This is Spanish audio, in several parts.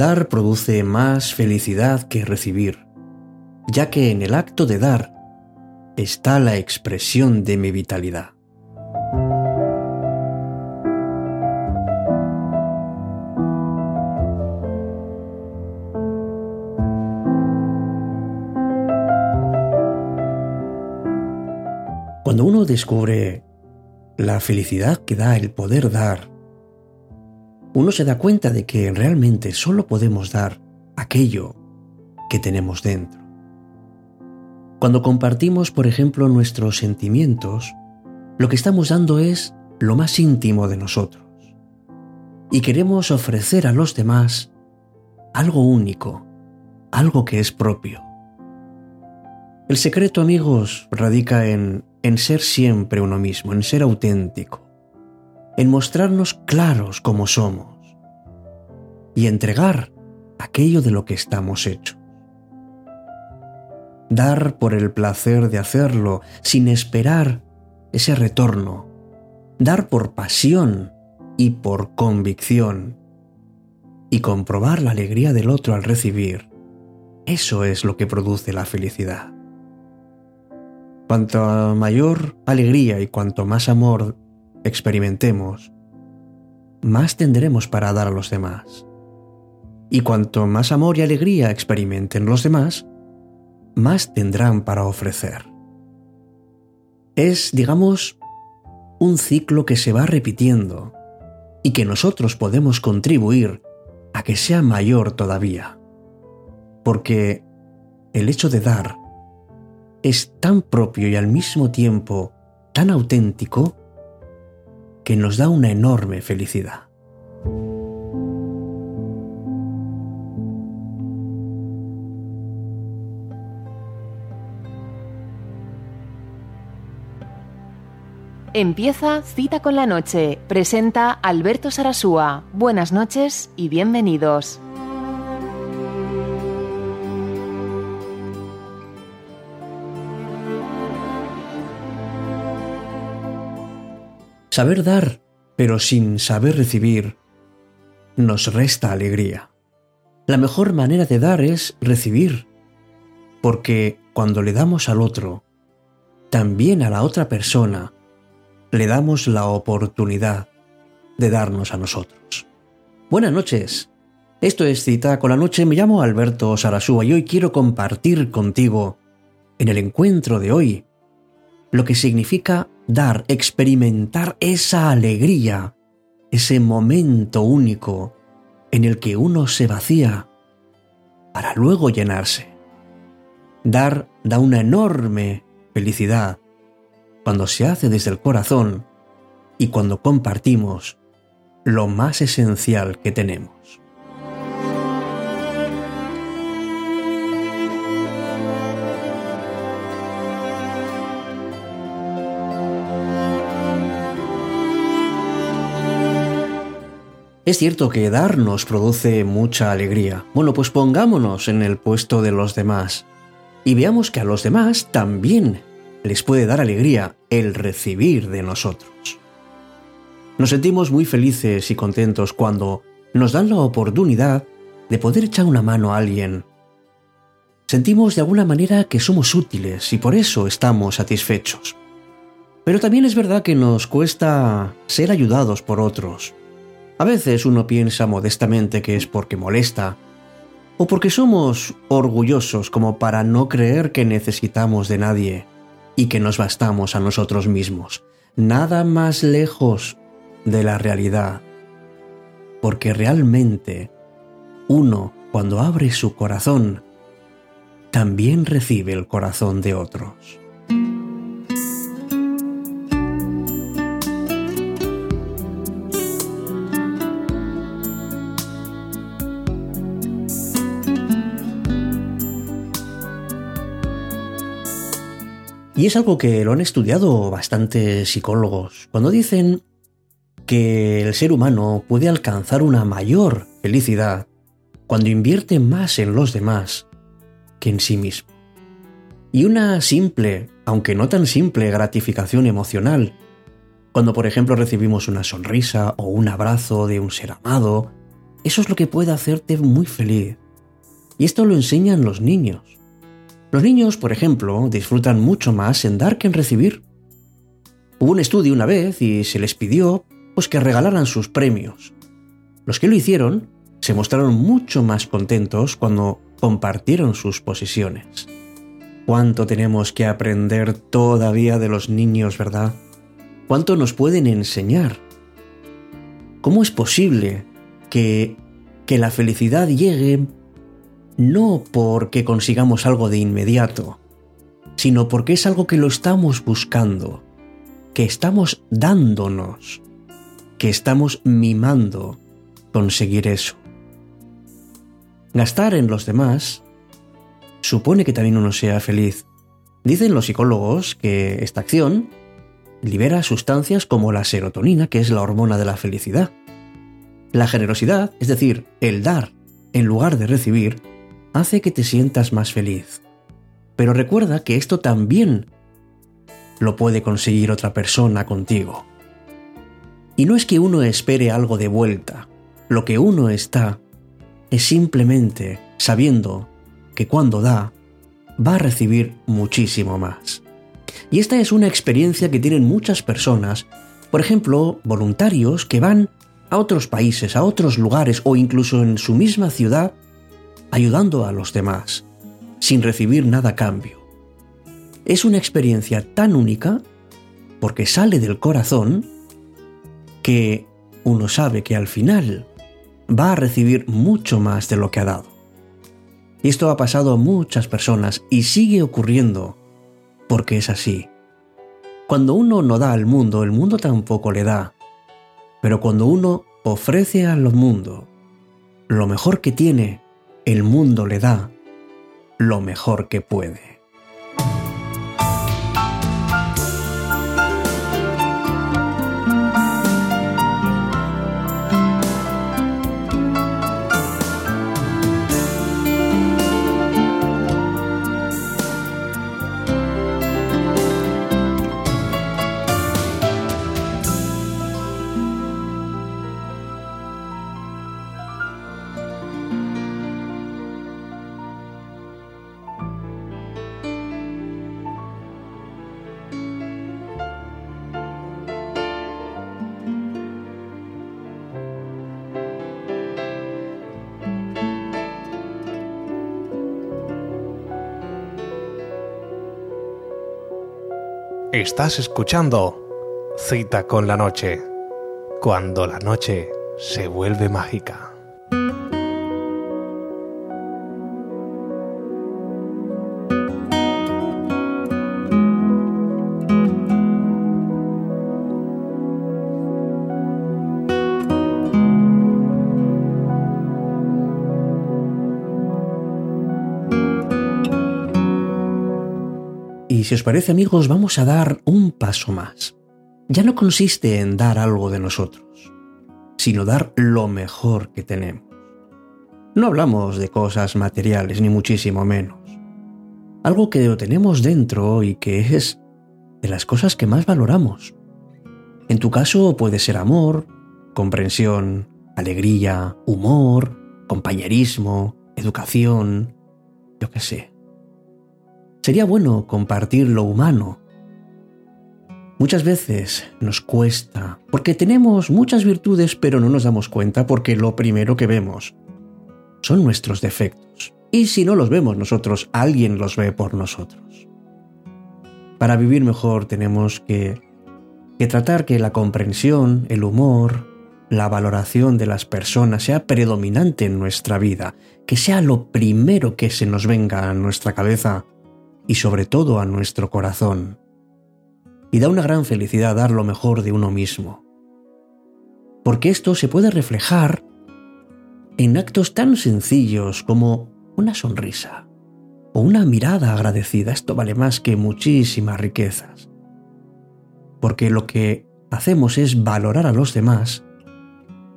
Dar produce más felicidad que recibir, ya que en el acto de dar está la expresión de mi vitalidad. Cuando uno descubre la felicidad que da el poder dar, uno se da cuenta de que realmente solo podemos dar aquello que tenemos dentro. Cuando compartimos, por ejemplo, nuestros sentimientos, lo que estamos dando es lo más íntimo de nosotros. Y queremos ofrecer a los demás algo único, algo que es propio. El secreto, amigos, radica en, en ser siempre uno mismo, en ser auténtico en mostrarnos claros como somos y entregar aquello de lo que estamos hechos. Dar por el placer de hacerlo sin esperar ese retorno. Dar por pasión y por convicción. Y comprobar la alegría del otro al recibir. Eso es lo que produce la felicidad. Cuanto mayor alegría y cuanto más amor experimentemos, más tendremos para dar a los demás. Y cuanto más amor y alegría experimenten los demás, más tendrán para ofrecer. Es, digamos, un ciclo que se va repitiendo y que nosotros podemos contribuir a que sea mayor todavía. Porque el hecho de dar es tan propio y al mismo tiempo tan auténtico que nos da una enorme felicidad. Empieza Cita con la Noche. Presenta Alberto Sarasúa. Buenas noches y bienvenidos. Saber dar, pero sin saber recibir, nos resta alegría. La mejor manera de dar es recibir, porque cuando le damos al otro, también a la otra persona, le damos la oportunidad de darnos a nosotros. Buenas noches. Esto es Cita con la Noche. Me llamo Alberto Sarasúa y hoy quiero compartir contigo, en el encuentro de hoy, lo que significa dar, experimentar esa alegría, ese momento único en el que uno se vacía para luego llenarse. Dar da una enorme felicidad cuando se hace desde el corazón y cuando compartimos lo más esencial que tenemos. Es cierto que dar nos produce mucha alegría. Bueno, pues pongámonos en el puesto de los demás y veamos que a los demás también les puede dar alegría el recibir de nosotros. Nos sentimos muy felices y contentos cuando nos dan la oportunidad de poder echar una mano a alguien. Sentimos de alguna manera que somos útiles y por eso estamos satisfechos. Pero también es verdad que nos cuesta ser ayudados por otros a veces uno piensa modestamente que es porque molesta, o porque somos orgullosos como para no creer que necesitamos de nadie y que nos bastamos a nosotros mismos. Nada más lejos de la realidad. Porque realmente uno, cuando abre su corazón, también recibe el corazón de otros. Y es algo que lo han estudiado bastantes psicólogos. Cuando dicen que el ser humano puede alcanzar una mayor felicidad cuando invierte más en los demás que en sí mismo. Y una simple, aunque no tan simple, gratificación emocional, cuando por ejemplo recibimos una sonrisa o un abrazo de un ser amado, eso es lo que puede hacerte muy feliz. Y esto lo enseñan los niños. Los niños, por ejemplo, disfrutan mucho más en dar que en recibir. Hubo un estudio una vez y se les pidió pues que regalaran sus premios. Los que lo hicieron se mostraron mucho más contentos cuando compartieron sus posesiones. ¿Cuánto tenemos que aprender todavía de los niños, verdad? ¿Cuánto nos pueden enseñar? ¿Cómo es posible que, que la felicidad llegue no porque consigamos algo de inmediato, sino porque es algo que lo estamos buscando, que estamos dándonos, que estamos mimando conseguir eso. Gastar en los demás supone que también uno sea feliz. Dicen los psicólogos que esta acción libera sustancias como la serotonina, que es la hormona de la felicidad. La generosidad, es decir, el dar en lugar de recibir, hace que te sientas más feliz. Pero recuerda que esto también lo puede conseguir otra persona contigo. Y no es que uno espere algo de vuelta, lo que uno está es simplemente sabiendo que cuando da, va a recibir muchísimo más. Y esta es una experiencia que tienen muchas personas, por ejemplo, voluntarios que van a otros países, a otros lugares o incluso en su misma ciudad, ayudando a los demás, sin recibir nada a cambio. Es una experiencia tan única, porque sale del corazón, que uno sabe que al final va a recibir mucho más de lo que ha dado. Y esto ha pasado a muchas personas y sigue ocurriendo porque es así. Cuando uno no da al mundo, el mundo tampoco le da. Pero cuando uno ofrece al mundo lo mejor que tiene, el mundo le da lo mejor que puede. Estás escuchando Cita con la Noche, cuando la noche se vuelve mágica. Y si os parece amigos, vamos a dar un paso más. Ya no consiste en dar algo de nosotros, sino dar lo mejor que tenemos. No hablamos de cosas materiales, ni muchísimo menos. Algo que lo tenemos dentro y que es de las cosas que más valoramos. En tu caso puede ser amor, comprensión, alegría, humor, compañerismo, educación, yo qué sé. Sería bueno compartir lo humano. Muchas veces nos cuesta, porque tenemos muchas virtudes pero no nos damos cuenta porque lo primero que vemos son nuestros defectos. Y si no los vemos nosotros, alguien los ve por nosotros. Para vivir mejor tenemos que, que tratar que la comprensión, el humor, la valoración de las personas sea predominante en nuestra vida, que sea lo primero que se nos venga a nuestra cabeza y sobre todo a nuestro corazón. Y da una gran felicidad dar lo mejor de uno mismo. Porque esto se puede reflejar en actos tan sencillos como una sonrisa o una mirada agradecida. Esto vale más que muchísimas riquezas. Porque lo que hacemos es valorar a los demás,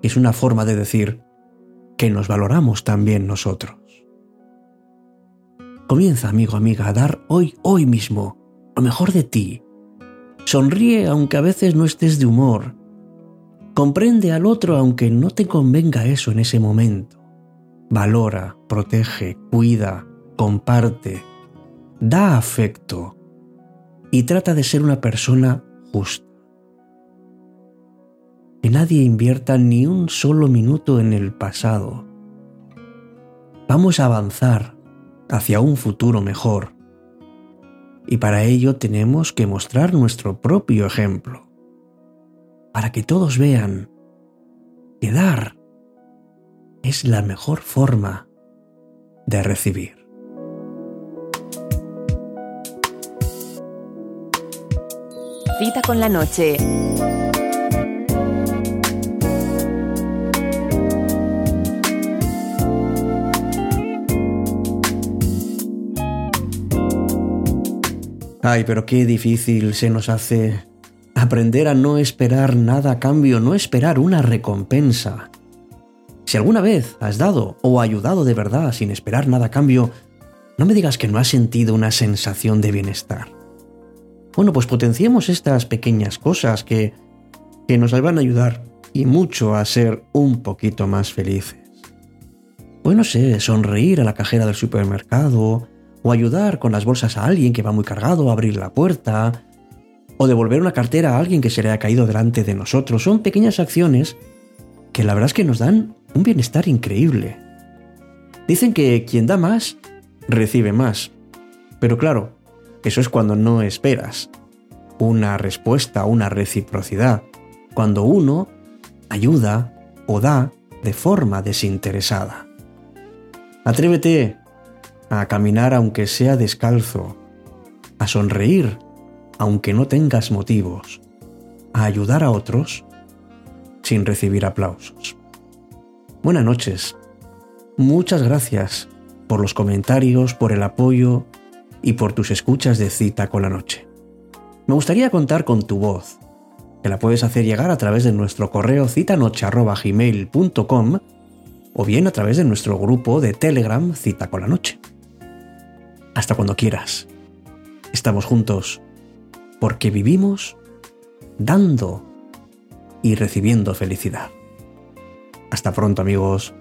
es una forma de decir que nos valoramos también nosotros. Comienza, amigo, amiga, a dar hoy, hoy mismo, lo mejor de ti. Sonríe aunque a veces no estés de humor. Comprende al otro aunque no te convenga eso en ese momento. Valora, protege, cuida, comparte, da afecto y trata de ser una persona justa. Que nadie invierta ni un solo minuto en el pasado. Vamos a avanzar hacia un futuro mejor. Y para ello tenemos que mostrar nuestro propio ejemplo. Para que todos vean que dar es la mejor forma de recibir. Cita con la noche. Ay, pero qué difícil se nos hace aprender a no esperar nada a cambio, no esperar una recompensa. Si alguna vez has dado o ayudado de verdad sin esperar nada a cambio, no me digas que no has sentido una sensación de bienestar. Bueno, pues potenciemos estas pequeñas cosas que, que nos van a ayudar y mucho a ser un poquito más felices. Bueno, sé, sonreír a la cajera del supermercado, o ayudar con las bolsas a alguien que va muy cargado, abrir la puerta, o devolver una cartera a alguien que se le ha caído delante de nosotros. Son pequeñas acciones que la verdad es que nos dan un bienestar increíble. Dicen que quien da más, recibe más. Pero claro, eso es cuando no esperas una respuesta, una reciprocidad. Cuando uno ayuda o da de forma desinteresada. Atrévete a caminar aunque sea descalzo, a sonreír aunque no tengas motivos, a ayudar a otros sin recibir aplausos. Buenas noches. Muchas gracias por los comentarios, por el apoyo y por tus escuchas de cita con la noche. Me gustaría contar con tu voz, que la puedes hacer llegar a través de nuestro correo citanoche.gmail.com o bien a través de nuestro grupo de Telegram Cita con la Noche hasta cuando quieras. Estamos juntos porque vivimos dando y recibiendo felicidad. Hasta pronto amigos.